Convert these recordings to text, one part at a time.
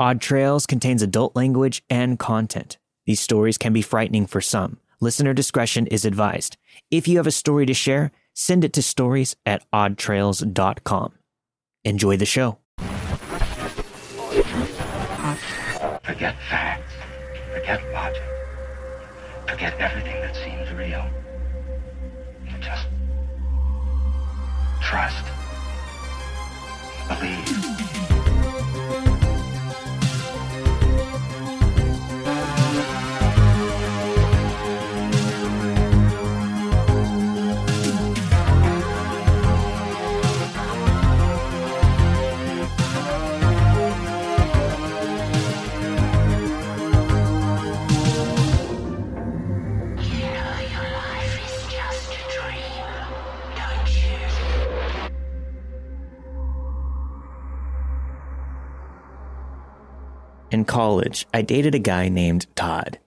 Odd Trails contains adult language and content. These stories can be frightening for some. Listener discretion is advised. If you have a story to share, send it to stories at oddtrails.com. Enjoy the show. Forget facts. Forget logic. Forget everything that seems real. Just trust. Believe. In college, I dated a guy named Todd.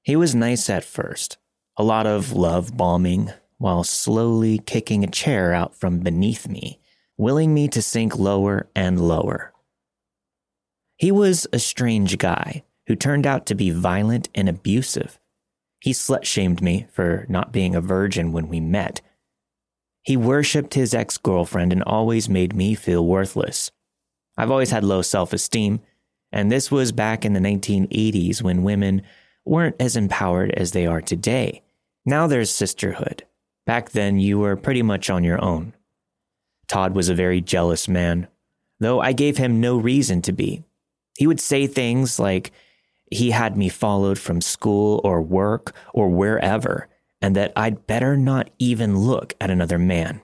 He was nice at first, a lot of love bombing, while slowly kicking a chair out from beneath me, willing me to sink lower and lower. He was a strange guy who turned out to be violent and abusive. He slut shamed me for not being a virgin when we met. He worshipped his ex girlfriend and always made me feel worthless. I've always had low self esteem, and this was back in the 1980s when women weren't as empowered as they are today. Now there's sisterhood. Back then, you were pretty much on your own. Todd was a very jealous man, though I gave him no reason to be. He would say things like he had me followed from school or work or wherever, and that I'd better not even look at another man.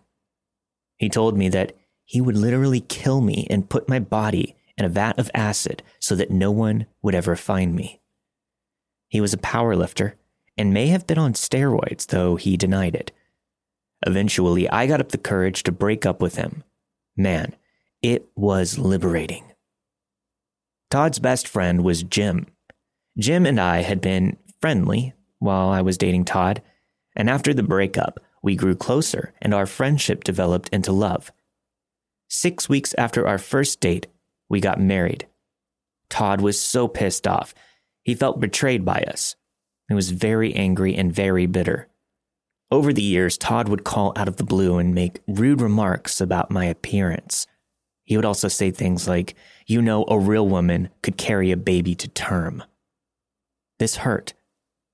He told me that he would literally kill me and put my body in a vat of acid so that no one would ever find me. He was a power lifter and may have been on steroids, though he denied it. Eventually, I got up the courage to break up with him. Man, it was liberating. Todd's best friend was Jim. Jim and I had been friendly while I was dating Todd, and after the breakup, we grew closer and our friendship developed into love. Six weeks after our first date, we got married. Todd was so pissed off. He felt betrayed by us. He was very angry and very bitter. Over the years, Todd would call out of the blue and make rude remarks about my appearance. He would also say things like, You know, a real woman could carry a baby to term. This hurt.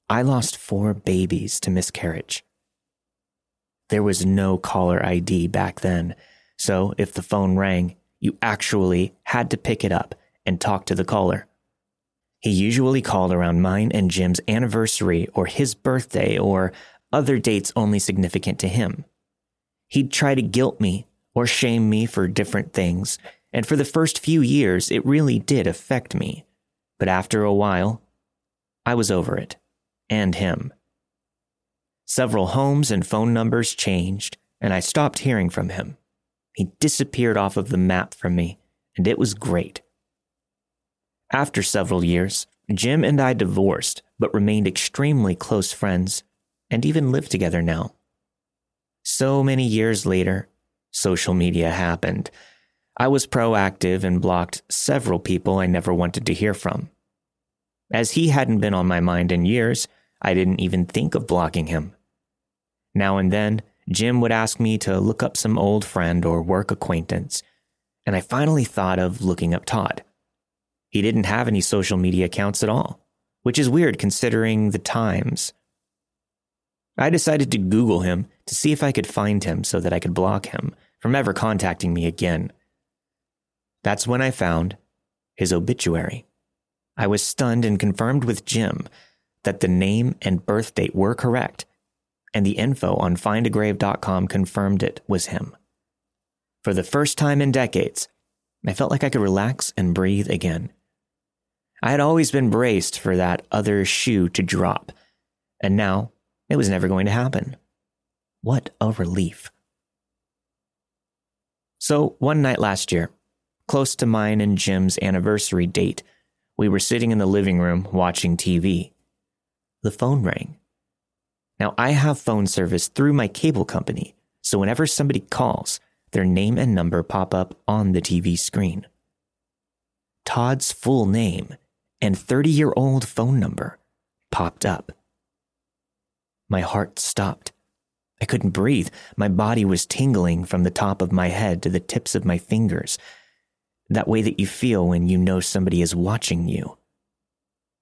I lost four babies to miscarriage. There was no caller ID back then, so if the phone rang, you actually had to pick it up and talk to the caller. He usually called around mine and Jim's anniversary or his birthday or other dates only significant to him. He'd try to guilt me or shame me for different things, and for the first few years, it really did affect me. But after a while, I was over it, and him. Several homes and phone numbers changed, and I stopped hearing from him. He disappeared off of the map from me, and it was great. After several years, Jim and I divorced, but remained extremely close friends and even live together now. So many years later, social media happened. I was proactive and blocked several people I never wanted to hear from. As he hadn't been on my mind in years, I didn't even think of blocking him. Now and then, Jim would ask me to look up some old friend or work acquaintance, and I finally thought of looking up Todd. He didn't have any social media accounts at all, which is weird considering the times. I decided to Google him to see if I could find him so that I could block him from ever contacting me again. That's when I found his obituary. I was stunned and confirmed with Jim that the name and birth date were correct, and the info on findagrave.com confirmed it was him. For the first time in decades, I felt like I could relax and breathe again. I had always been braced for that other shoe to drop, and now it was never going to happen. What a relief. So, one night last year, close to mine and Jim's anniversary date, we were sitting in the living room watching TV. The phone rang. Now, I have phone service through my cable company, so whenever somebody calls, their name and number pop up on the TV screen. Todd's full name and 30 year old phone number popped up. My heart stopped. I couldn't breathe. My body was tingling from the top of my head to the tips of my fingers. That way that you feel when you know somebody is watching you.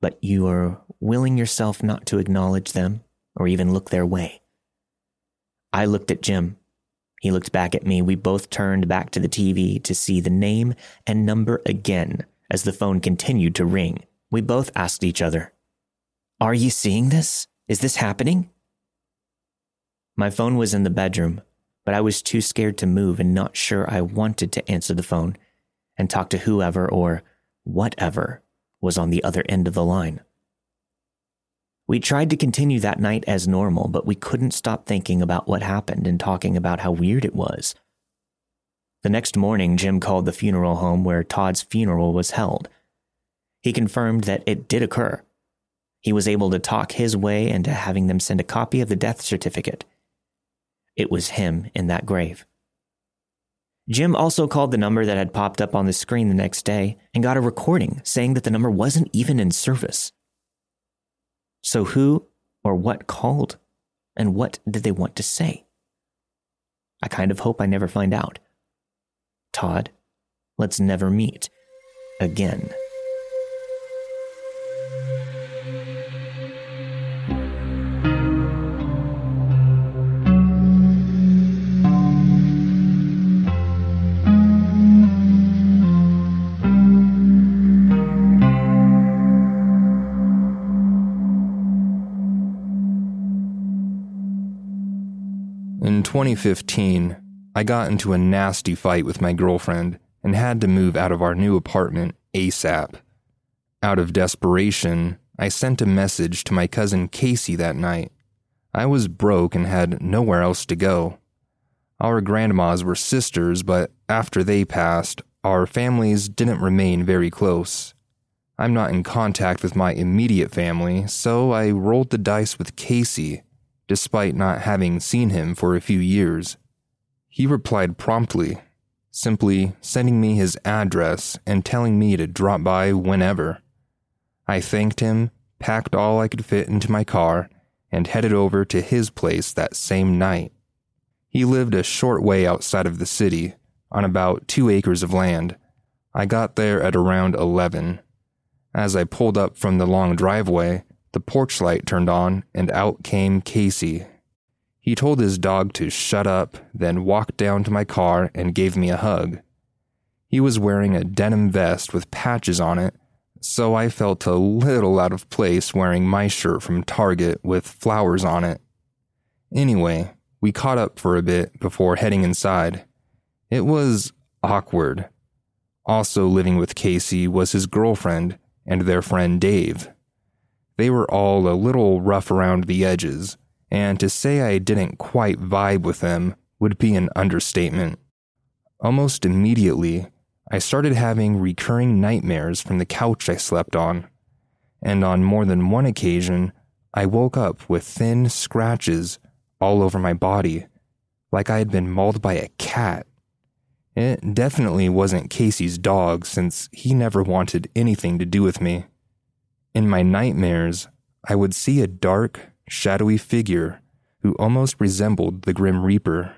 But you are willing yourself not to acknowledge them or even look their way. I looked at Jim. He looked back at me. We both turned back to the TV to see the name and number again as the phone continued to ring. We both asked each other, Are you seeing this? Is this happening? My phone was in the bedroom, but I was too scared to move and not sure I wanted to answer the phone and talk to whoever or whatever was on the other end of the line. We tried to continue that night as normal, but we couldn't stop thinking about what happened and talking about how weird it was. The next morning, Jim called the funeral home where Todd's funeral was held. He confirmed that it did occur. He was able to talk his way into having them send a copy of the death certificate. It was him in that grave. Jim also called the number that had popped up on the screen the next day and got a recording saying that the number wasn't even in service. So, who or what called? And what did they want to say? I kind of hope I never find out. Todd, let's never meet again. 2015, I got into a nasty fight with my girlfriend and had to move out of our new apartment ASAP. Out of desperation, I sent a message to my cousin Casey that night. I was broke and had nowhere else to go. Our grandmas were sisters, but after they passed, our families didn't remain very close. I'm not in contact with my immediate family, so I rolled the dice with Casey, despite not having seen him for a few years. He replied promptly, simply sending me his address and telling me to drop by whenever. I thanked him, packed all I could fit into my car, and headed over to his place that same night. He lived a short way outside of the city, on about two acres of land. I got there at around 11. As I pulled up from the long driveway, the porch light turned on and out came Casey. He told his dog to shut up, then walked down to my car and gave me a hug. He was wearing a denim vest with patches on it, so I felt a little out of place wearing my shirt from Target with flowers on it. Anyway, we caught up for a bit before heading inside. It was awkward. Also living with Casey was his girlfriend and their friend Dave. They were all a little rough around the edges, and to say I didn't quite vibe with them would be an understatement. Almost immediately, I started having recurring nightmares from the couch I slept on, and on more than one occasion, I woke up with thin scratches all over my body, like I had been mauled by a cat. It definitely wasn't Casey's dog, since he never wanted anything to do with me. In my nightmares, I would see a dark, shadowy figure who almost resembled the Grim Reaper,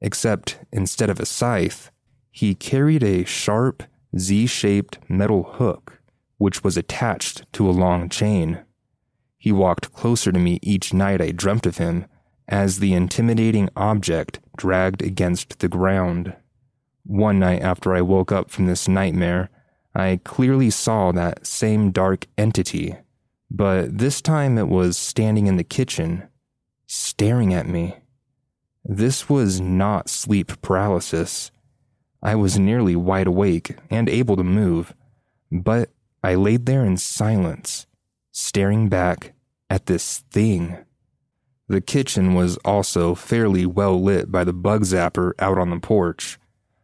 except instead of a scythe, he carried a sharp, Z shaped metal hook which was attached to a long chain. He walked closer to me each night I dreamt of him as the intimidating object dragged against the ground. One night after I woke up from this nightmare, I clearly saw that same dark entity, but this time it was standing in the kitchen, staring at me. This was not sleep paralysis. I was nearly wide awake and able to move, but I laid there in silence, staring back at this thing. The kitchen was also fairly well lit by the bug zapper out on the porch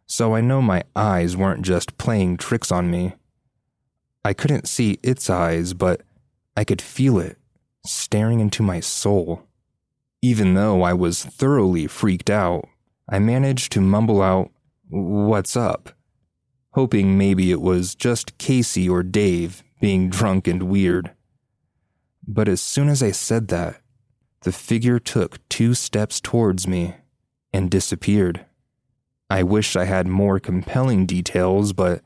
so I know my eyes weren't just playing tricks on me. I couldn't see its eyes, but I could feel it staring into my soul. Even though I was thoroughly freaked out, I managed to mumble out, What's up? hoping maybe it was just Casey or Dave being drunk and weird. But as soon as I said that, the figure took two steps towards me and disappeared. I wish I had more compelling details, but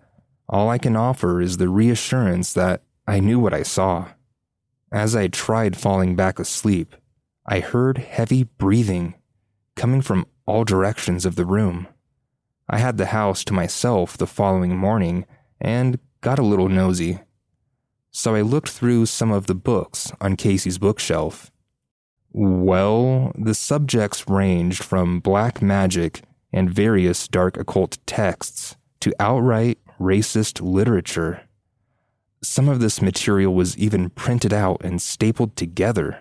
all I can offer is the reassurance that I knew what I saw. As I tried falling back asleep, I heard heavy breathing coming from all directions of the room. I had the house to myself the following morning and got a little nosy. So I looked through some of the books on Casey's bookshelf. Well, the subjects ranged from black magic and various dark occult texts to outright racist literature. Some of this material was even printed out and stapled together.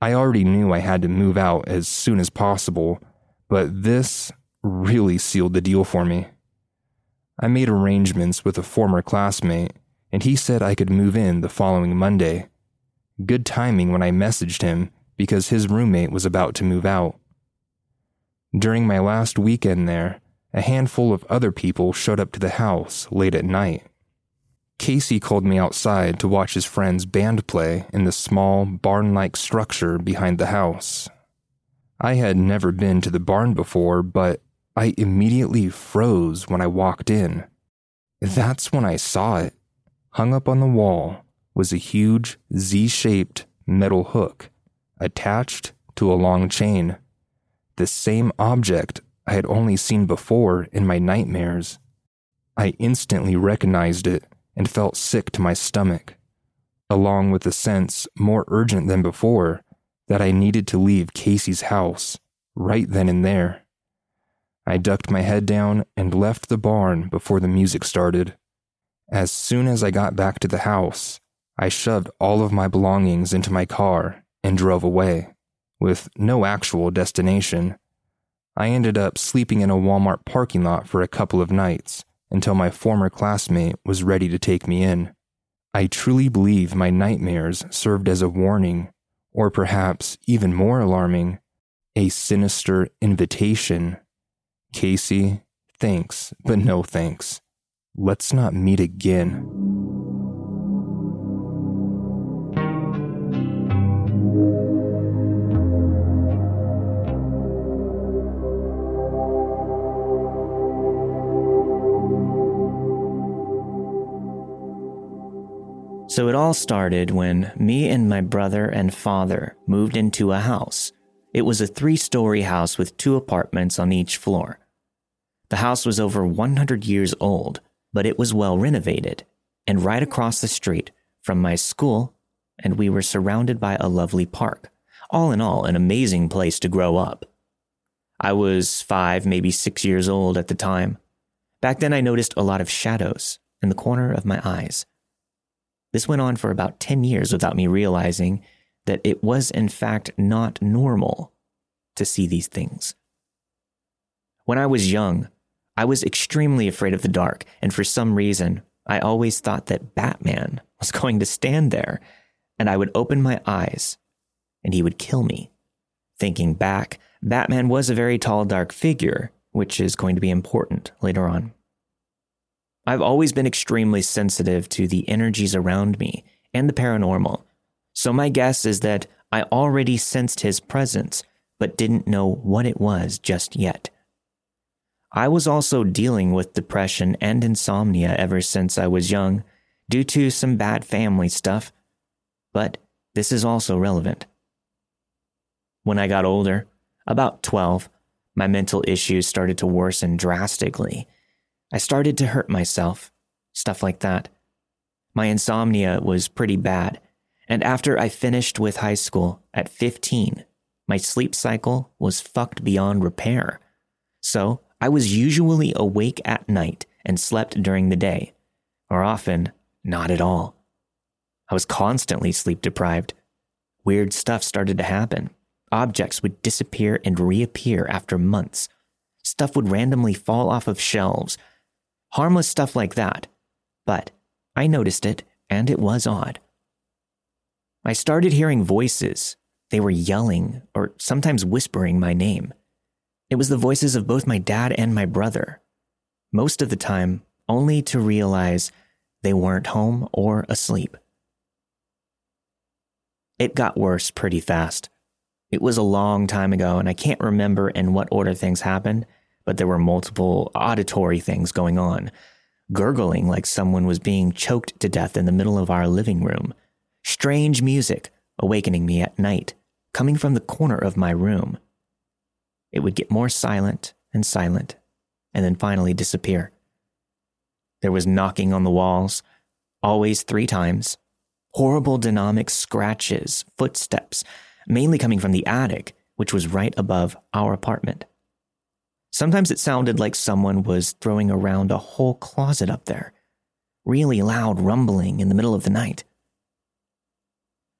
I already knew I had to move out as soon as possible, but this really sealed the deal for me. I made arrangements with a former classmate, and he said I could move in the following Monday. Good timing when I messaged him because his roommate was about to move out. During my last weekend there, a handful of other people showed up to the house late at night. Casey called me outside to watch his friend's band play in the small, barn like structure behind the house. I had never been to the barn before, but I immediately froze when I walked in. That's when I saw it. Hung up on the wall was a huge Z shaped metal hook attached to a long chain. The same object I had only seen before in my nightmares. I instantly recognized it and felt sick to my stomach, along with a sense more urgent than before that I needed to leave Casey's house right then and there. I ducked my head down and left the barn before the music started. As soon as I got back to the house, I shoved all of my belongings into my car and drove away, with no actual destination. I ended up sleeping in a Walmart parking lot for a couple of nights until my former classmate was ready to take me in. I truly believe my nightmares served as a warning, or perhaps even more alarming, a sinister invitation. Casey, thanks, but no thanks. Let's not meet again. So it all started when me and my brother and father moved into a house. It was a three story house with two apartments on each floor. The house was over 100 years old, but it was well renovated and right across the street from my school, and we were surrounded by a lovely park. All in all, an amazing place to grow up. I was five, maybe six years old at the time. Back then, I noticed a lot of shadows in the corner of my eyes. This went on for about 10 years without me realizing that it was, in fact, not normal to see these things. When I was young, I was extremely afraid of the dark, and for some reason, I always thought that Batman was going to stand there, and I would open my eyes, and he would kill me. Thinking back, Batman was a very tall, dark figure, which is going to be important later on. I've always been extremely sensitive to the energies around me and the paranormal, so my guess is that I already sensed his presence, but didn't know what it was just yet. I was also dealing with depression and insomnia ever since I was young, due to some bad family stuff, but this is also relevant. When I got older, about 12, my mental issues started to worsen drastically I started to hurt myself, stuff like that. My insomnia was pretty bad, and after I finished with high school at 15, my sleep cycle was fucked beyond repair. So I was usually awake at night and slept during the day, or often not at all. I was constantly sleep deprived. Weird stuff started to happen. Objects would disappear and reappear after months. Stuff would randomly fall off of shelves Harmless stuff like that. But I noticed it, and it was odd. I started hearing voices. They were yelling or sometimes whispering my name. It was the voices of both my dad and my brother. Most of the time, only to realize they weren't home or asleep. It got worse pretty fast. It was a long time ago, and I can't remember in what order things happened, but there were multiple auditory things going on. Gurgling like someone was being choked to death in the middle of our living room. Strange music awakening me at night, coming from the corner of my room. It would get more silent and silent, and then finally disappear. There was knocking on the walls, always three times, horrible dynamic scratches, footsteps, mainly coming from the attic, which was right above our apartment. Sometimes it sounded like someone was throwing around a whole closet up there, really loud rumbling in the middle of the night.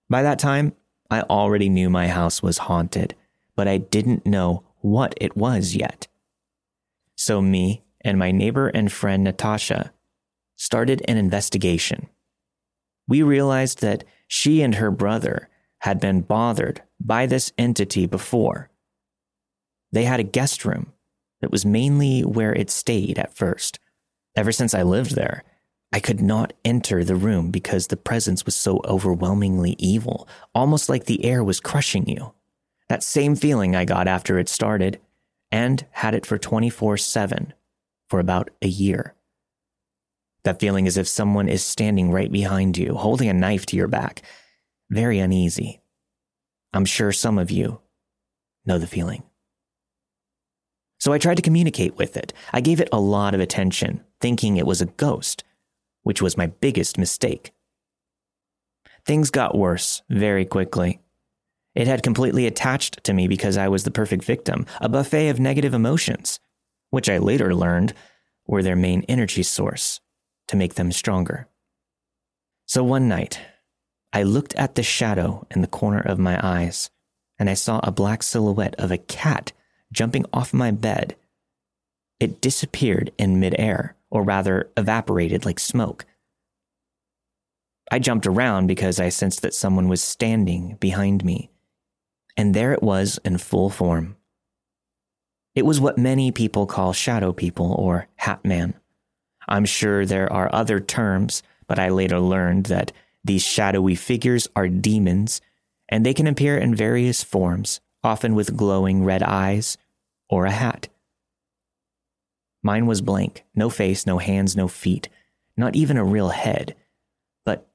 By that time, I already knew my house was haunted, but I didn't know what it was yet. So, me and my neighbor and friend Natasha started an investigation. We realized that she and her brother had been bothered by this entity before. They had a guest room that was mainly where it stayed at first. Ever since I lived there, I could not enter the room because the presence was so overwhelmingly evil, almost like the air was crushing you. That same feeling I got after it started, and had it for 24 7 for about a year. That feeling as if someone is standing right behind you, holding a knife to your back. Very uneasy. I'm sure some of you know the feeling. So I tried to communicate with it. I gave it a lot of attention, thinking it was a ghost, which was my biggest mistake. Things got worse very quickly. It had completely attached to me because I was the perfect victim, a buffet of negative emotions, which I later learned were their main energy source to make them stronger. So one night, I looked at the shadow in the corner of my eyes, and I saw a black silhouette of a cat jumping off my bed. It disappeared in midair, or rather, evaporated like smoke. I jumped around because I sensed that someone was standing behind me, and there it was in full form. It was what many people call shadow people or hat man. I'm sure there are other terms, but I later learned that these shadowy figures are demons, and they can appear in various forms, often with glowing red eyes or a hat. Mine was blank no face, no hands, no feet, not even a real head. But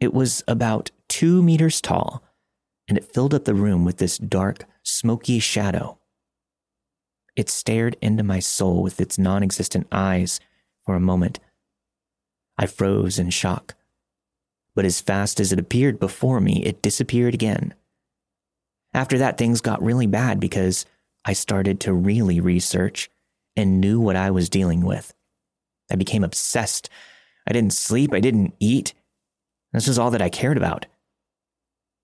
it was about two meters tall, and it filled up the room with this dark, smoky shadow. It stared into my soul with its non existent eyes for a moment. I froze in shock. But as fast as it appeared before me, it disappeared again. After that, things got really bad because I started to really research and knew what I was dealing with. I became obsessed. I didn't sleep, I didn't eat. This was all that I cared about.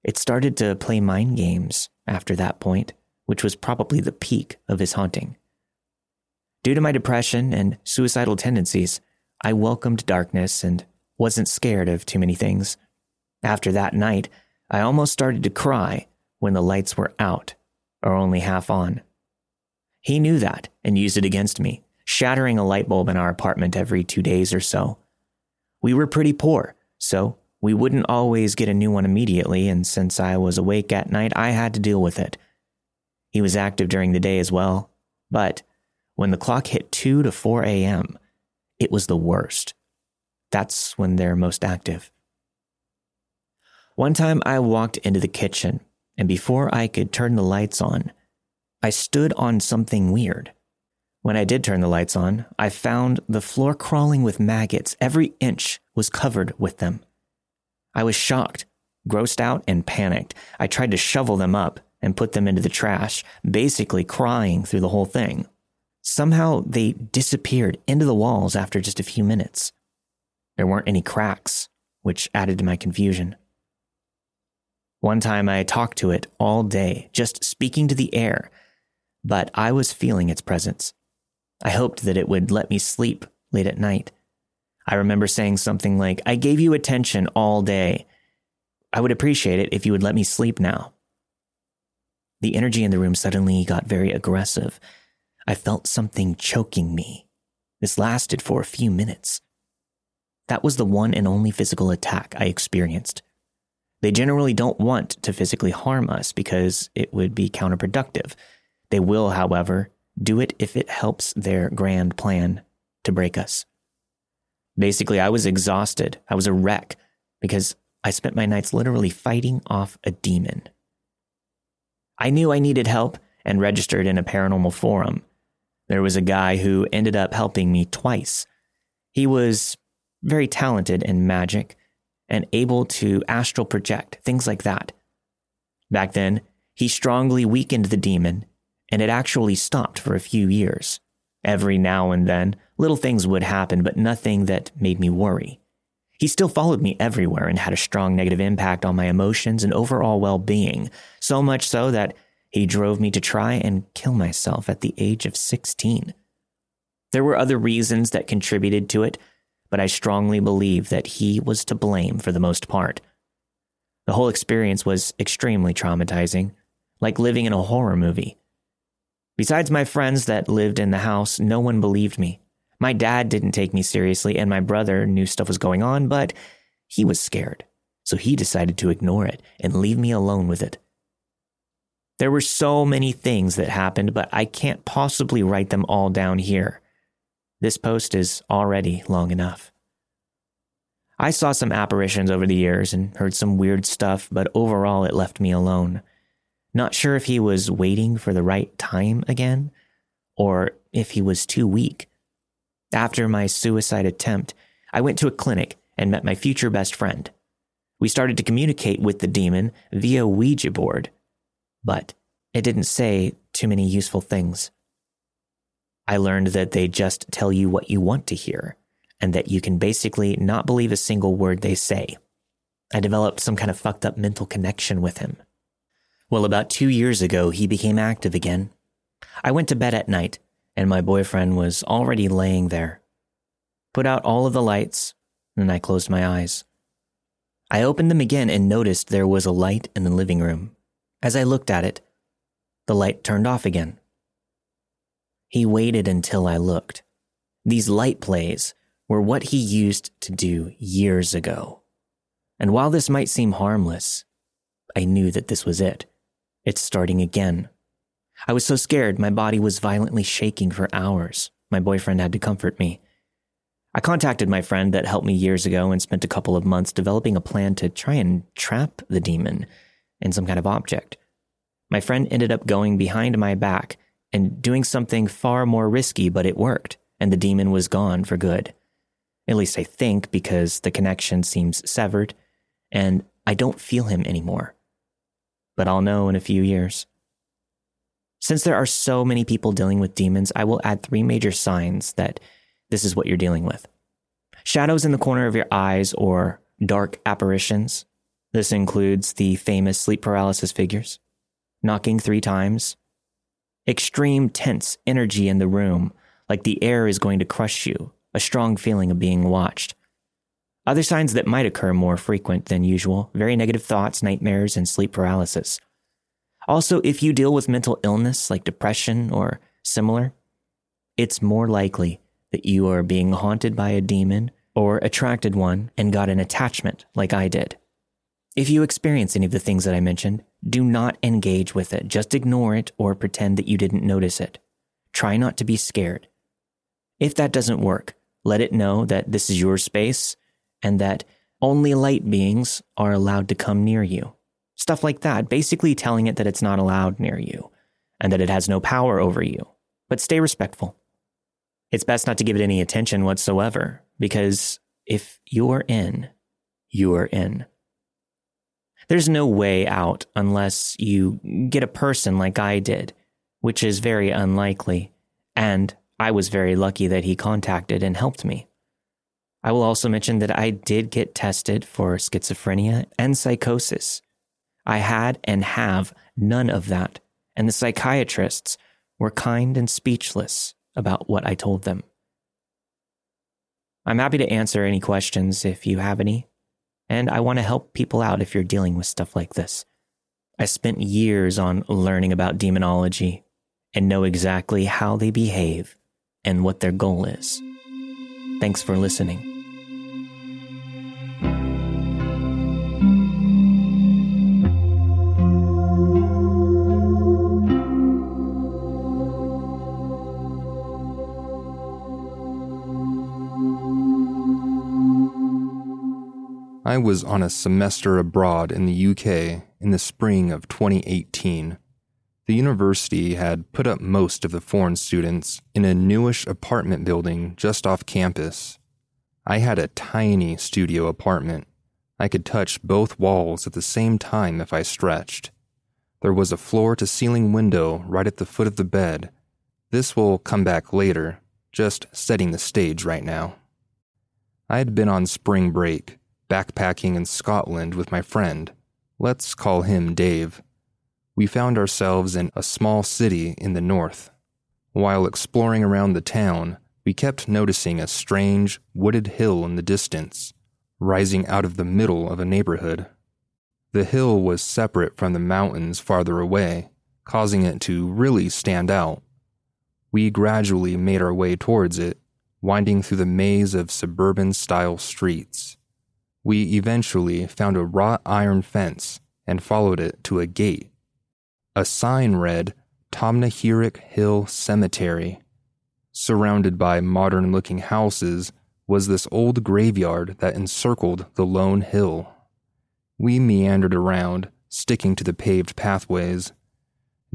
It started to play mind games after that point, which was probably the peak of his haunting. Due to my depression and suicidal tendencies, I welcomed darkness and wasn't scared of too many things. After that night, I almost started to cry when the lights were out or only half on. He knew that and used it against me, shattering a light bulb in our apartment every two days or so. We were pretty poor, so we wouldn't always get a new one immediately, and since I was awake at night, I had to deal with it. He was active during the day as well, but when the clock hit 2 to 4 a.m., it was the worst. That's when they're most active. One time I walked into the kitchen, and before I could turn the lights on, I stood on something weird. When I did turn the lights on, I found the floor crawling with maggots. Every inch was covered with them. I was shocked, grossed out, and panicked. I tried to shovel them up and put them into the trash, basically crying through the whole thing. Somehow they disappeared into the walls after just a few minutes. There weren't any cracks, which added to my confusion. One time I talked to it all day, just speaking to the air, but I was feeling its presence. I hoped that it would let me sleep late at night. I remember saying something like, I gave you attention all day. I would appreciate it if you would let me sleep now. The energy in the room suddenly got very aggressive, I felt something choking me, This lasted for a few minutes. That was the one and only physical attack I experienced. They generally don't want to physically harm us because it would be counterproductive. They will, however, do it if it helps their grand plan to break us. Basically, I was exhausted. I was a wreck because I spent my nights literally fighting off a demon. I knew I needed help and registered in a paranormal forum. There was a guy who ended up helping me twice. He was very talented in magic and able to astral project, things like that. Back then, he strongly weakened the demon, and it actually stopped for a few years. Every now and then, little things would happen, but nothing that made me worry. He still followed me everywhere and had a strong negative impact on my emotions and overall well being, so much so that he drove me to try and kill myself at the age of 16. There were other reasons that contributed to it, but I strongly believe that he was to blame for the most part. The whole experience was extremely traumatizing, like living in a horror movie. Besides my friends that lived in the house, no one believed me. My dad didn't take me seriously, and my brother knew stuff was going on, but he was scared. So he decided to ignore it and leave me alone with it. There were so many things that happened, but I can't possibly write them all down here. This post is already long enough. I saw some apparitions over the years and heard some weird stuff, but overall it left me alone. Not sure if he was waiting for the right time again, or if he was too weak. After my suicide attempt, I went to a clinic and met my future best friend. We started to communicate with the demon via Ouija board, but it didn't say too many useful things. I learned that they just tell you what you want to hear, and that you can basically not believe a single word they say. I developed some kind of fucked up mental connection with him. Well, about two years ago, he became active again. I went to bed at night, and my boyfriend was already laying there. Put out all of the lights, and I closed my eyes. I opened them again and noticed there was a light in the living room. As I looked at it, the light turned off again. He waited until I looked. These light plays were what he used to do years ago. And while this might seem harmless, I knew that this was it. It's starting again. I was so scared, my body was violently shaking for hours. My boyfriend had to comfort me. I contacted my friend that helped me years ago and spent a couple of months developing a plan to try and trap the demon in some kind of object. My friend ended up going behind my back and doing something far more risky, but it worked, and the demon was gone for good. At least I think, because the connection seems severed, and I don't feel him anymore. But I'll know in a few years. Since there are so many people dealing with demons, I will add three major signs that this is what you're dealing with shadows in the corner of your eyes or dark apparitions. This includes the famous sleep paralysis figures, knocking three times, extreme tense energy in the room, like the air is going to crush you, a strong feeling of being watched. Other signs that might occur more frequent than usual very negative thoughts, nightmares, and sleep paralysis. Also, if you deal with mental illness like depression or similar, it's more likely that you are being haunted by a demon or attracted one and got an attachment like I did. If you experience any of the things that I mentioned, do not engage with it. Just ignore it or pretend that you didn't notice it. Try not to be scared. If that doesn't work, let it know that this is your space and that only light beings are allowed to come near you. Stuff like that, basically telling it that it's not allowed near you and that it has no power over you. But stay respectful. It's best not to give it any attention whatsoever because if you're in, you are in. There's no way out unless you get a person like I did, which is very unlikely, and I was very lucky that he contacted and helped me. I will also mention that I did get tested for schizophrenia and psychosis. I had and have none of that, and the psychiatrists were kind and speechless about what I told them. I'm happy to answer any questions if you have any and I want to help people out if you're dealing with stuff like this. I spent years on learning about demonology and know exactly how they behave and what their goal is. Thanks for listening. I was on a semester abroad in the UK in the spring of 2018. The university had put up most of the foreign students in a newish apartment building just off campus. I had a tiny studio apartment. I could touch both walls at the same time if I stretched. There was a floor to ceiling window right at the foot of the bed. This will come back later, just setting the stage right now. I had been on spring break backpacking in Scotland with my friend. Let's call him Dave. We found ourselves in a small city in the north. While exploring around the town, we kept noticing a strange, wooded hill in the distance, rising out of the middle of a neighborhood. The hill was separate from the mountains farther away, causing it to really stand out. We gradually made our way towards it, winding through the maze of suburban style streets we eventually found a wrought iron fence and followed it to a gate. A sign read Tomnahurich Hill Cemetery. Surrounded by modern looking houses was this old graveyard that encircled the lone hill. We meandered around, sticking to the paved pathways.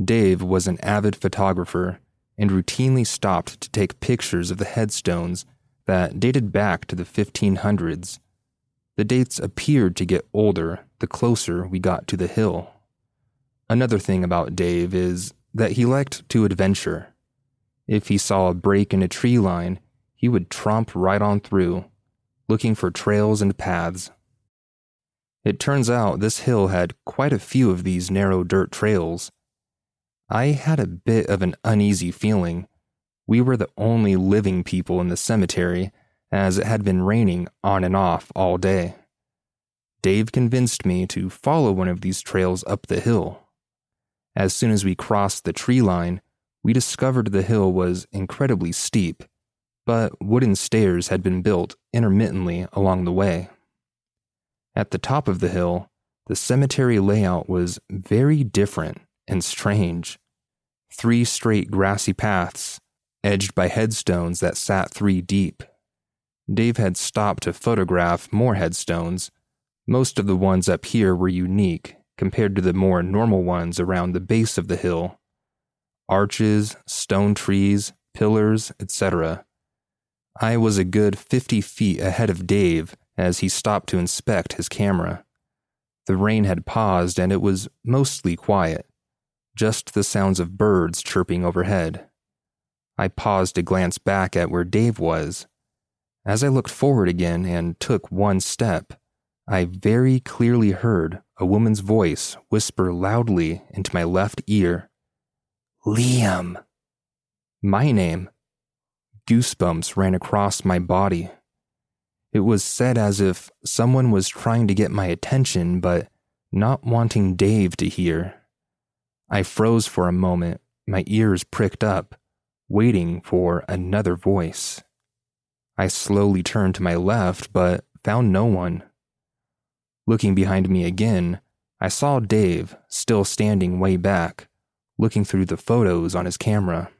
Dave was an avid photographer and routinely stopped to take pictures of the headstones that dated back to the 1500s the dates appeared to get older the closer we got to the hill. Another thing about Dave is that he liked to adventure. If he saw a break in a tree line, he would tromp right on through, looking for trails and paths. It turns out this hill had quite a few of these narrow dirt trails. I had a bit of an uneasy feeling. We were the only living people in the cemetery, as it had been raining on and off all day. Dave convinced me to follow one of these trails up the hill. As soon as we crossed the tree line, we discovered the hill was incredibly steep, but wooden stairs had been built intermittently along the way. At the top of the hill, the cemetery layout was very different and strange. Three straight grassy paths, edged by headstones that sat three deep. Dave had stopped to photograph more headstones. Most of the ones up here were unique compared to the more normal ones around the base of the hill. Arches, stone trees, pillars, etc. I was a good 50 feet ahead of Dave as he stopped to inspect his camera. The rain had paused and it was mostly quiet, just the sounds of birds chirping overhead. I paused to glance back at where Dave was. As I looked forward again and took one step, I very clearly heard a woman's voice whisper loudly into my left ear Liam. My name. Goosebumps ran across my body. It was said as if someone was trying to get my attention, but not wanting Dave to hear. I froze for a moment, my ears pricked up, waiting for another voice. I slowly turned to my left, but found no one. Looking behind me again, I saw Dave still standing way back, looking through the photos on his camera.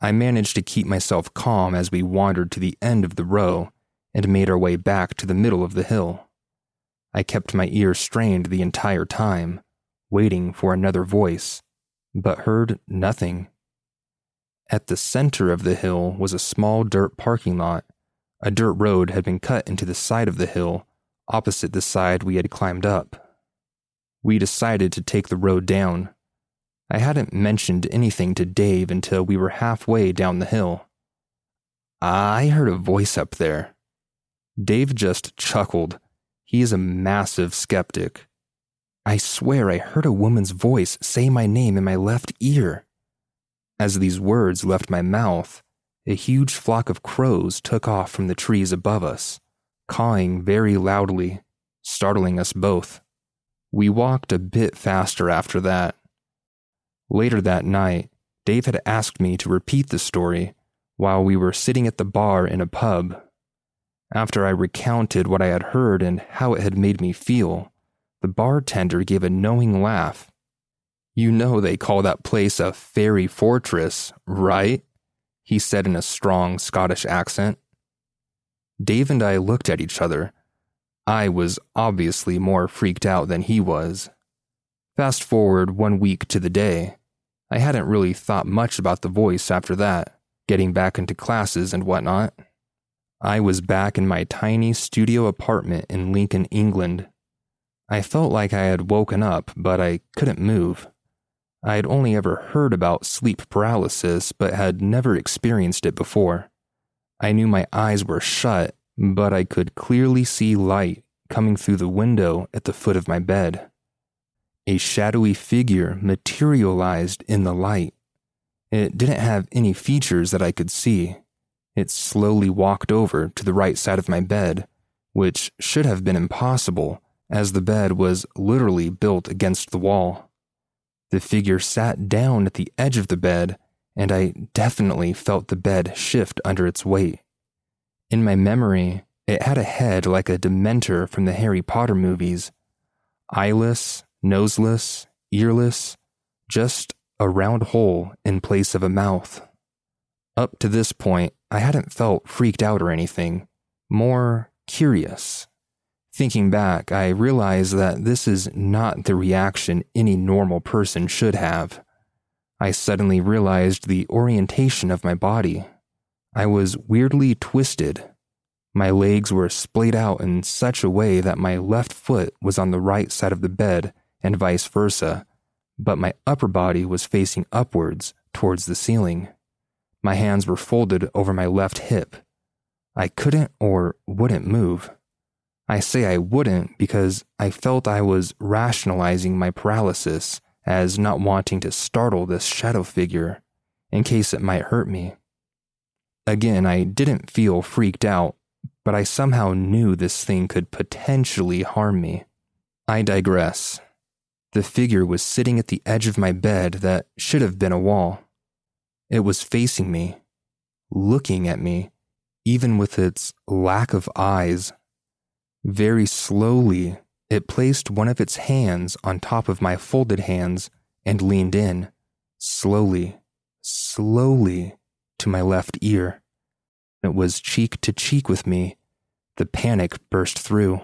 I managed to keep myself calm as we wandered to the end of the row and made our way back to the middle of the hill. I kept my ears strained the entire time, waiting for another voice, but heard nothing. At the center of the hill was a small dirt parking lot. A dirt road had been cut into the side of the hill, opposite the side we had climbed up. We decided to take the road down. I hadn't mentioned anything to Dave until we were halfway down the hill. I heard a voice up there. Dave just chuckled. He is a massive skeptic. I swear I heard a woman's voice say my name in my left ear. As these words left my mouth, a huge flock of crows took off from the trees above us, cawing very loudly, startling us both. We walked a bit faster after that. Later that night, Dave had asked me to repeat the story, while we were sitting at the bar in a pub. After I recounted what I had heard and how it had made me feel, the bartender gave a knowing laugh. You know they call that place a fairy fortress, right? He said in a strong Scottish accent. Dave and I looked at each other. I was obviously more freaked out than he was. Fast forward one week to the day. I hadn't really thought much about the voice after that, getting back into classes and whatnot. I was back in my tiny studio apartment in Lincoln, England. I felt like I had woken up, but I couldn't move. I had only ever heard about sleep paralysis, but had never experienced it before. I knew my eyes were shut, but I could clearly see light coming through the window at the foot of my bed. A shadowy figure materialized in the light. It didn't have any features that I could see. It slowly walked over to the right side of my bed, which should have been impossible, as the bed was literally built against the wall. The figure sat down at the edge of the bed, and I definitely felt the bed shift under its weight. In my memory, it had a head like a Dementor from the Harry Potter movies eyeless, noseless, earless, just a round hole in place of a mouth. Up to this point, I hadn't felt freaked out or anything, more curious. Thinking back, I realized that this is not the reaction any normal person should have. I suddenly realized the orientation of my body. I was weirdly twisted. My legs were splayed out in such a way that my left foot was on the right side of the bed and vice versa, but my upper body was facing upwards towards the ceiling. My hands were folded over my left hip. I couldn't or wouldn't move. I say I wouldn't because I felt I was rationalizing my paralysis as not wanting to startle this shadow figure in case it might hurt me. Again, I didn't feel freaked out, but I somehow knew this thing could potentially harm me. I digress. The figure was sitting at the edge of my bed that should have been a wall. It was facing me, looking at me, even with its lack of eyes. Very slowly, it placed one of its hands on top of my folded hands and leaned in, slowly, slowly, to my left ear. It was cheek to cheek with me. The panic burst through.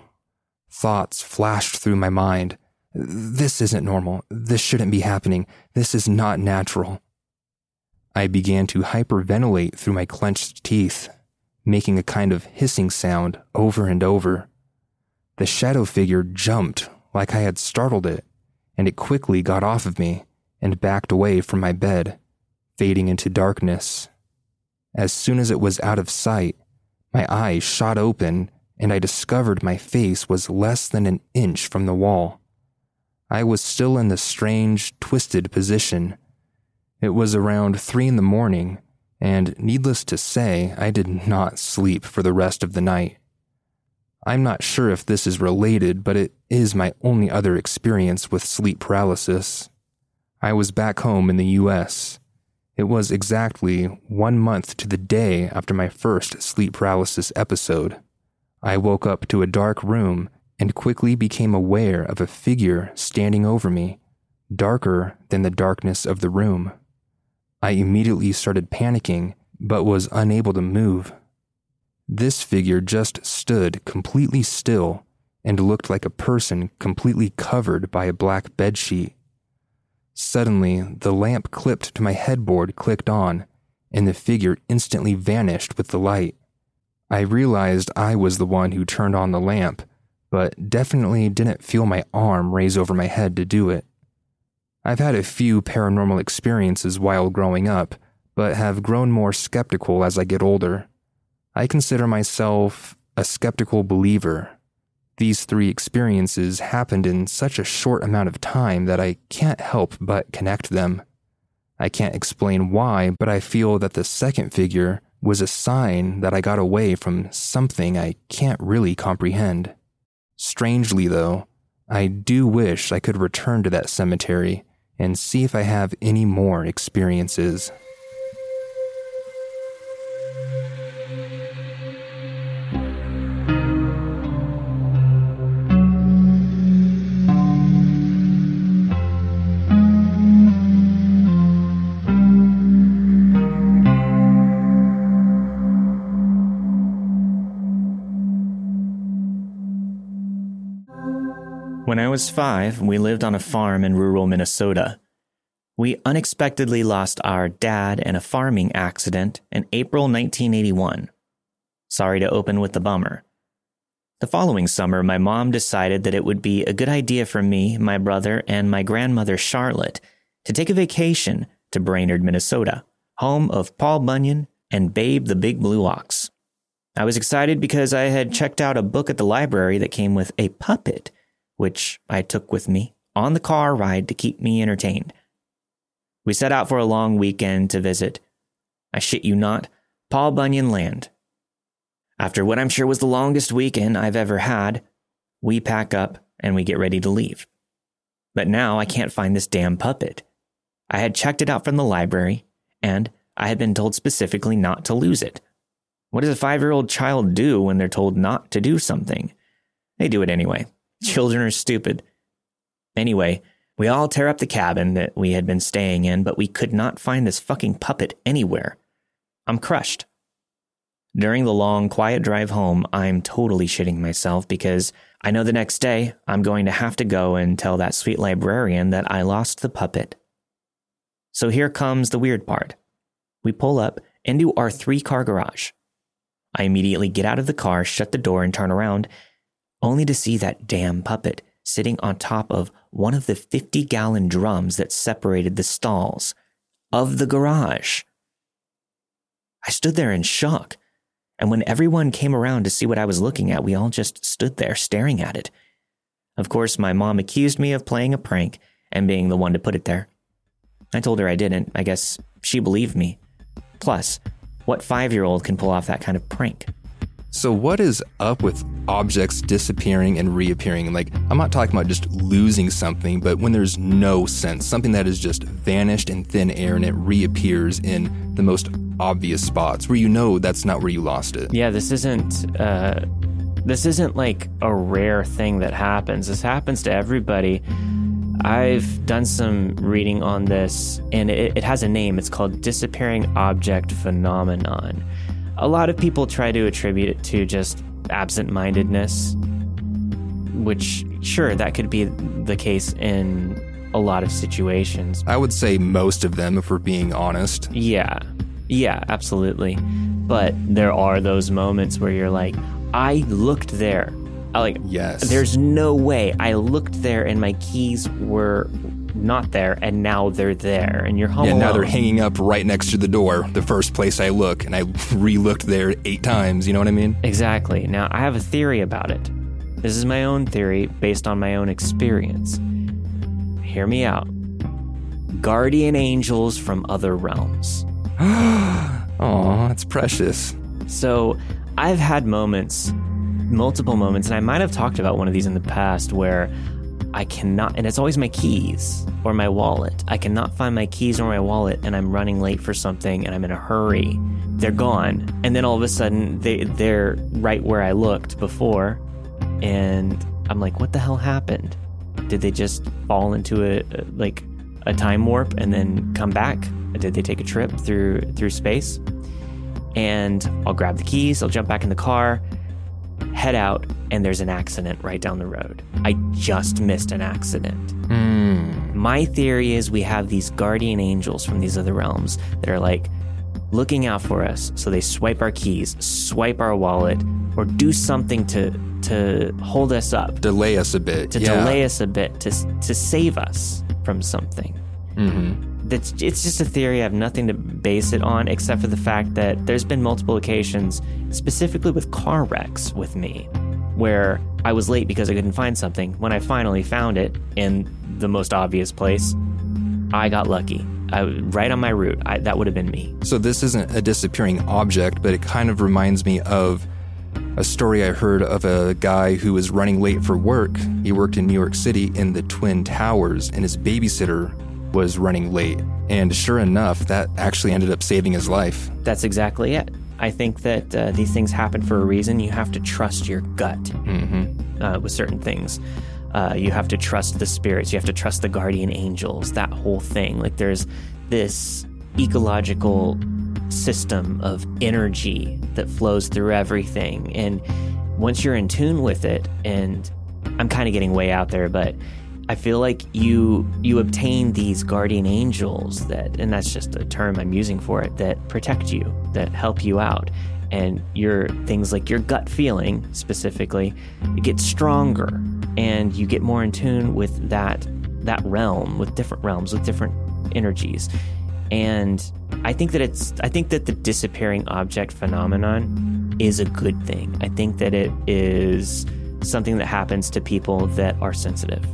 Thoughts flashed through my mind this isn't normal. This shouldn't be happening. This is not natural. I began to hyperventilate through my clenched teeth, making a kind of hissing sound over and over. The shadow figure jumped like I had startled it, and it quickly got off of me and backed away from my bed, fading into darkness. As soon as it was out of sight, my eyes shot open and I discovered my face was less than an inch from the wall. I was still in the strange, twisted position. It was around three in the morning, and needless to say, I did not sleep for the rest of the night. I'm not sure if this is related, but it is my only other experience with sleep paralysis. I was back home in the US. It was exactly one month to the day after my first sleep paralysis episode. I woke up to a dark room and quickly became aware of a figure standing over me, darker than the darkness of the room. I immediately started panicking, but was unable to move. This figure just stood completely still and looked like a person completely covered by a black bedsheet. Suddenly, the lamp clipped to my headboard clicked on, and the figure instantly vanished with the light. I realized I was the one who turned on the lamp but definitely didn't feel my arm raise over my head to do it. I've had a few paranormal experiences while growing up, but have grown more skeptical as I get older. I consider myself a skeptical believer. These three experiences happened in such a short amount of time that I can't help but connect them. I can't explain why, but I feel that the second figure was a sign that I got away from something I can't really comprehend. Strangely, though, I do wish I could return to that cemetery and see if I have any more experiences. When I was five, we lived on a farm in rural Minnesota. We unexpectedly lost our dad in a farming accident in April 1981. Sorry to open with the bummer. The following summer, my mom decided that it would be a good idea for me, my brother, and my grandmother Charlotte to take a vacation to Brainerd, Minnesota, home of Paul Bunyan and Babe the Big Blue Ox. I was excited because I had checked out a book at the library that came with a puppet, which I took with me on the car ride to keep me entertained. We set out for a long weekend to visit, I shit you not, Paul Bunyan Land. After what I'm sure was the longest weekend I've ever had, we pack up and we get ready to leave. But now I can't find this damn puppet. I had checked it out from the library, and I had been told specifically not to lose it. What does a five year old child do when they're told not to do something? They do it anyway. Children are stupid. Anyway, we all tear up the cabin that we had been staying in, but we could not find this fucking puppet anywhere. I'm crushed. During the long, quiet drive home, I'm totally shitting myself because I know the next day I'm going to have to go and tell that sweet librarian that I lost the puppet. So here comes the weird part. We pull up into our three car garage. I immediately get out of the car, shut the door, and turn around, only to see that damn puppet sitting on top of one of the 50 gallon drums that separated the stalls of the garage. I stood there in shock. And when everyone came around to see what I was looking at, we all just stood there staring at it. Of course, my mom accused me of playing a prank and being the one to put it there. I told her I didn't. I guess she believed me. Plus, what five year old can pull off that kind of prank? So, what is up with objects disappearing and reappearing? Like, I'm not talking about just losing something, but when there's no sense, something that has just vanished in thin air and it reappears in the most obvious spots where you know that's not where you lost it. Yeah, this isn't. Uh, this isn't like a rare thing that happens. This happens to everybody. I've done some reading on this, and it, it has a name. It's called disappearing object phenomenon. A lot of people try to attribute it to just absent mindedness, which, sure, that could be the case in a lot of situations. I would say most of them, if we're being honest. Yeah. Yeah, absolutely. But there are those moments where you're like, I looked there. I like, Yes. there's no way. I looked there and my keys were not there and now they're there and you're home Yeah, now they're hanging up right next to the door, the first place I look, and I re looked there eight times, you know what I mean? Exactly. Now, I have a theory about it. This is my own theory based on my own experience. Hear me out. Guardian angels from other realms. Aw, that's precious. So, I've had moments, multiple moments, and I might have talked about one of these in the past where I cannot, and it's always my keys or my wallet. I cannot find my keys or my wallet, and I'm running late for something, and I'm in a hurry. They're gone, and then all of a sudden they they're right where I looked before, and I'm like, what the hell happened? Did they just fall into a a- like a time warp and then come back? Did they take a trip through through space? and I'll grab the keys, I'll jump back in the car, head out, and there's an accident right down the road. I just missed an accident. Mm. My theory is we have these guardian angels from these other realms that are like looking out for us. So they swipe our keys, swipe our wallet, or do something to to hold us up, Delay us a bit. to yeah. delay us a bit, to to save us from something hmm that's it's just a theory. I have nothing to base it on except for the fact that there's been multiple occasions, specifically with car wrecks with me, where I was late because I couldn't find something. When I finally found it in the most obvious place, I got lucky. I, right on my route. I, that would have been me. So this isn't a disappearing object, but it kind of reminds me of a story I heard of a guy who was running late for work. He worked in New York City in the Twin Towers, and his babysitter was running late. And sure enough, that actually ended up saving his life. That's exactly it. I think that uh, these things happen for a reason. You have to trust your gut hmm uh, with certain things. Uh, you have to trust the spirits. You have to trust the guardian angels. That whole thing. Like there's this ecological system of energy that flows through everything, and once you're in tune with it and I'm kind of getting way out there, but I feel like you you obtain these guardian angels that, and that's just a term I'm using for it, that protect you, that help you out, and your things like your gut feeling specifically, it gets stronger, and you get more in tune with that that realm, with different realms, with different energies, and I think that it's I think that the disappearing object phenomenon is a good thing. I think that it is something that happens to people that are sensitive.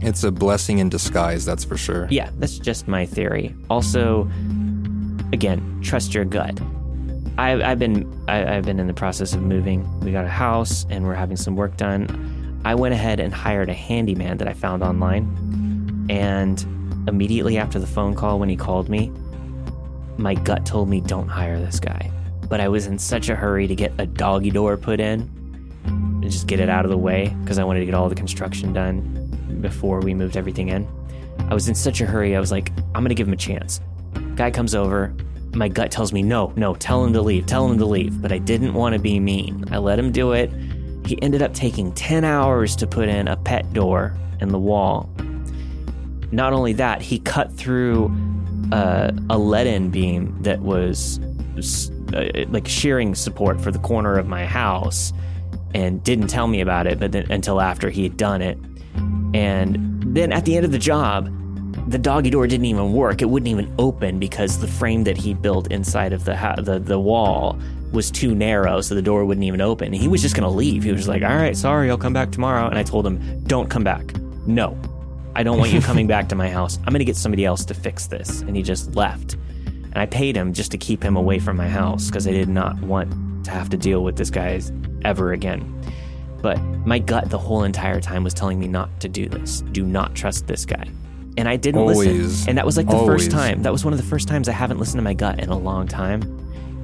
It's a blessing in disguise, that's for sure. Yeah, that's just my theory. Also, again, trust your gut. I, I've been I, I've been in the process of moving. We got a house and we're having some work done. I went ahead and hired a handyman that I found online, and immediately after the phone call, when he called me, my gut told me don't hire this guy. But I was in such a hurry to get a doggy door put in and just get it out of the way because I wanted to get all the construction done before we moved everything in. I was in such a hurry, I was like, I'm gonna give him a chance. Guy comes over, my gut tells me, no, no, tell him to leave, tell him to leave. But I didn't want to be mean. I let him do it. He ended up taking 10 hours to put in a pet door in the wall. Not only that, he cut through uh, a lead in beam that was uh, like shearing support for the corner of my house and didn't tell me about it but then, until after he had done it and then at the end of the job, the doggy door didn't even work. It wouldn't even open because the frame that he built inside of the ha- the the wall was too narrow, so the door wouldn't even open. He was just gonna leave. He was like, "All right, sorry, I'll come back tomorrow." And I told him, "Don't come back. No, I don't want you coming back to my house. I'm gonna get somebody else to fix this." And he just left. And I paid him just to keep him away from my house because I did not want to have to deal with this guy ever again. But my gut the whole entire time was telling me not to do this. Do not trust this guy. And I didn't Always. listen. And that was like the Always. first time. That was one of the first times I haven't listened to my gut in a long time.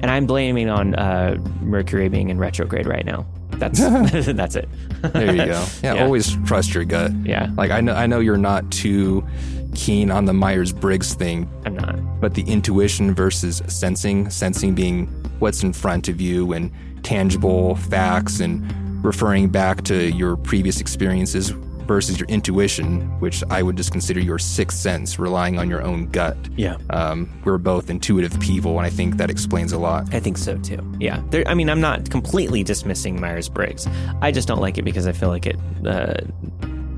And I'm blaming on uh, Mercury being in retrograde right now. That's that's it. There you go. Yeah, Yeah. always trust your gut. Yeah. Like I know I know you're not too keen on the Myers-Briggs thing, I'm not. but the intuition versus sensing, sensing being what's in front of you and tangible facts and referring back to your previous experiences versus your intuition, which I would just consider your sixth sense, relying on your own gut. Yeah. Um, we're both intuitive people, and I think that explains a lot. I think so too. Yeah. There, I mean, I'm not completely dismissing Myers Briggs. I just don't like it because I feel like it. Uh,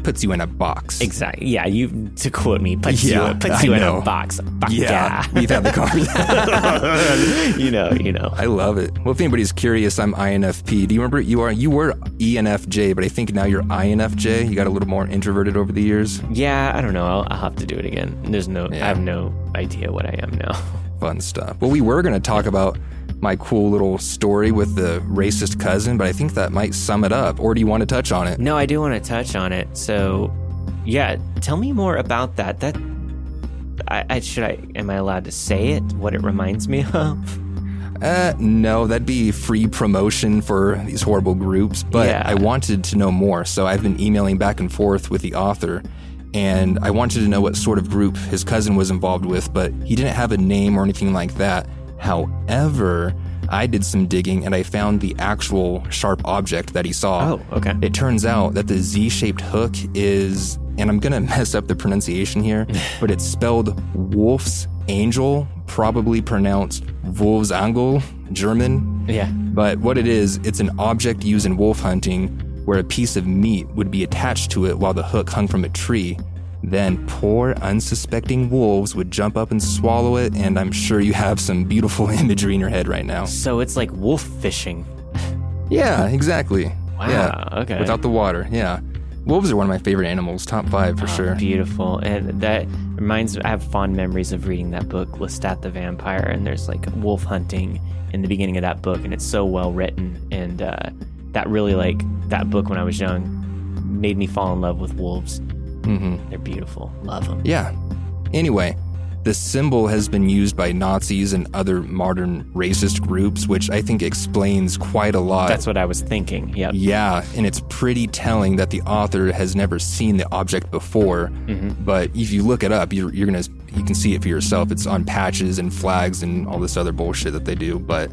Puts you in a box. exactly. Yeah. You to quote me, puts Yeah, you puts I you in a box. Fuck Yeah, we've had the conversation. you know. You know. I love it. Well, if anybody's curious, I'm INFP. Do you remember you are you were ENFJ, but I think now you're INFJ. You got a little more introverted over the years. Yeah. I don't know. I'll, I'll have to do it again. There's no. Yeah. I have no idea what I am now. Fun stuff. Well, we were going to talk about my cool little story with the racist cousin, but I think that might sum it up. Or do you want to touch on it? No, I do want to touch on it. So, yeah, tell me more about that. That I, I should I am I allowed to say it? What it reminds me of? Uh, no, that'd be free promotion for these horrible groups. But Yeah. I wanted to know more, so I've been emailing back and forth with the author, and I wanted to know what sort of group his cousin was involved with, but he didn't have a name or anything like that. However, I did some digging and I found the actual sharp object that he saw. Oh, okay. It turns out that the Z shaped hook is, and I'm gonna mess up the pronunciation here, but it's spelled Wolf's Angel, probably pronounced Wolfsangel, German. Yeah. But what it is, it's an object used in wolf hunting where a piece of meat would be attached to it while the hook hung from a tree. Then poor, unsuspecting wolves would jump up and swallow it, and I'm sure you have some beautiful imagery in your head right now. So it's like wolf fishing. Yeah, exactly. Wow, Yeah. okay. Without the water, yeah. Wolves are one of my favorite animals, top five for Oh, sure. Beautiful. And that reminds me, I have fond memories of reading that book, Lestat the Vampire, and there's like wolf hunting in the beginning of that book, and it's so well written. And uh, that really like that book when I was young made me fall in love with wolves. Hmm They're beautiful. Love them. Yeah. Anyway, the symbol has been used by Nazis and other modern racist groups, which I think explains quite a lot. That's what I was thinking. Yep. Yeah, and it's pretty telling that the author has never seen the object before. Mm-hmm. But if you look it up, you're, you're gonna you can see it for yourself. It's on patches and flags and all this other bullshit that they do. But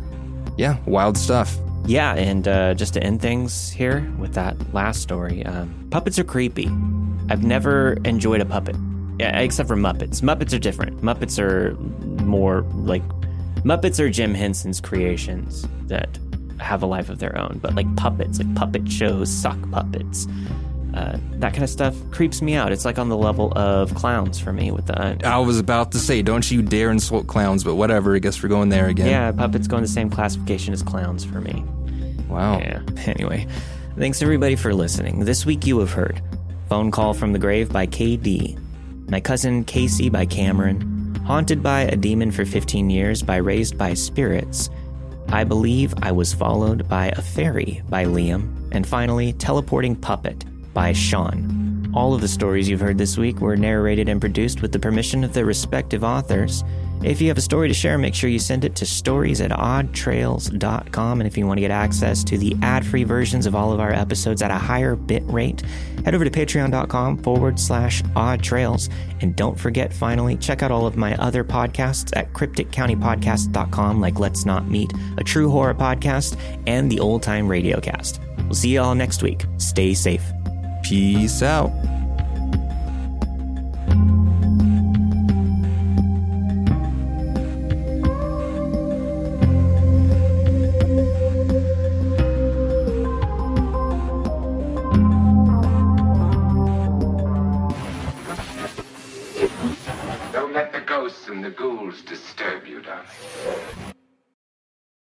yeah, wild stuff. Yeah, and uh, just to end things here with that last story, um, puppets are creepy. I've never enjoyed a puppet, yeah, except for Muppets. Muppets are different. Muppets are more like Muppets are Jim Henson's creations that have a life of their own. But like puppets, like puppet shows, sock puppets, uh, that kind of stuff creeps me out. It's like on the level of clowns for me with the. Uh, I was about to say, don't you dare insult clowns, but whatever. I guess we're going there again. yeah, puppets go in the same classification as clowns for me. Wow. Yeah. Anyway, thanks everybody for listening. This week you have heard Phone Call from the Grave by KD, My Cousin Casey by Kameron, Haunted by a Demon for 15 Years by Raised by Spirits, I Believe I Was Followed by a Fairy by Liam, and finally, Teleporting Puppet by Shawn. All of the stories you've heard this week were narrated and produced with the permission of their respective authors. If you have a story to share, make sure you send it to stories at oddtrails.com. And if you want to get access to the ad free versions of all of our episodes at a higher bit rate, head over to patreon.com forward slash oddtrails. And don't forget, finally, check out all of my other podcasts at crypticcountypodcast.com, like Let's Not Meet, a true horror podcast, and the Old Time radio cast. We'll see you all next week. Stay safe. Peace out. Don't let the ghosts and the ghouls deceive.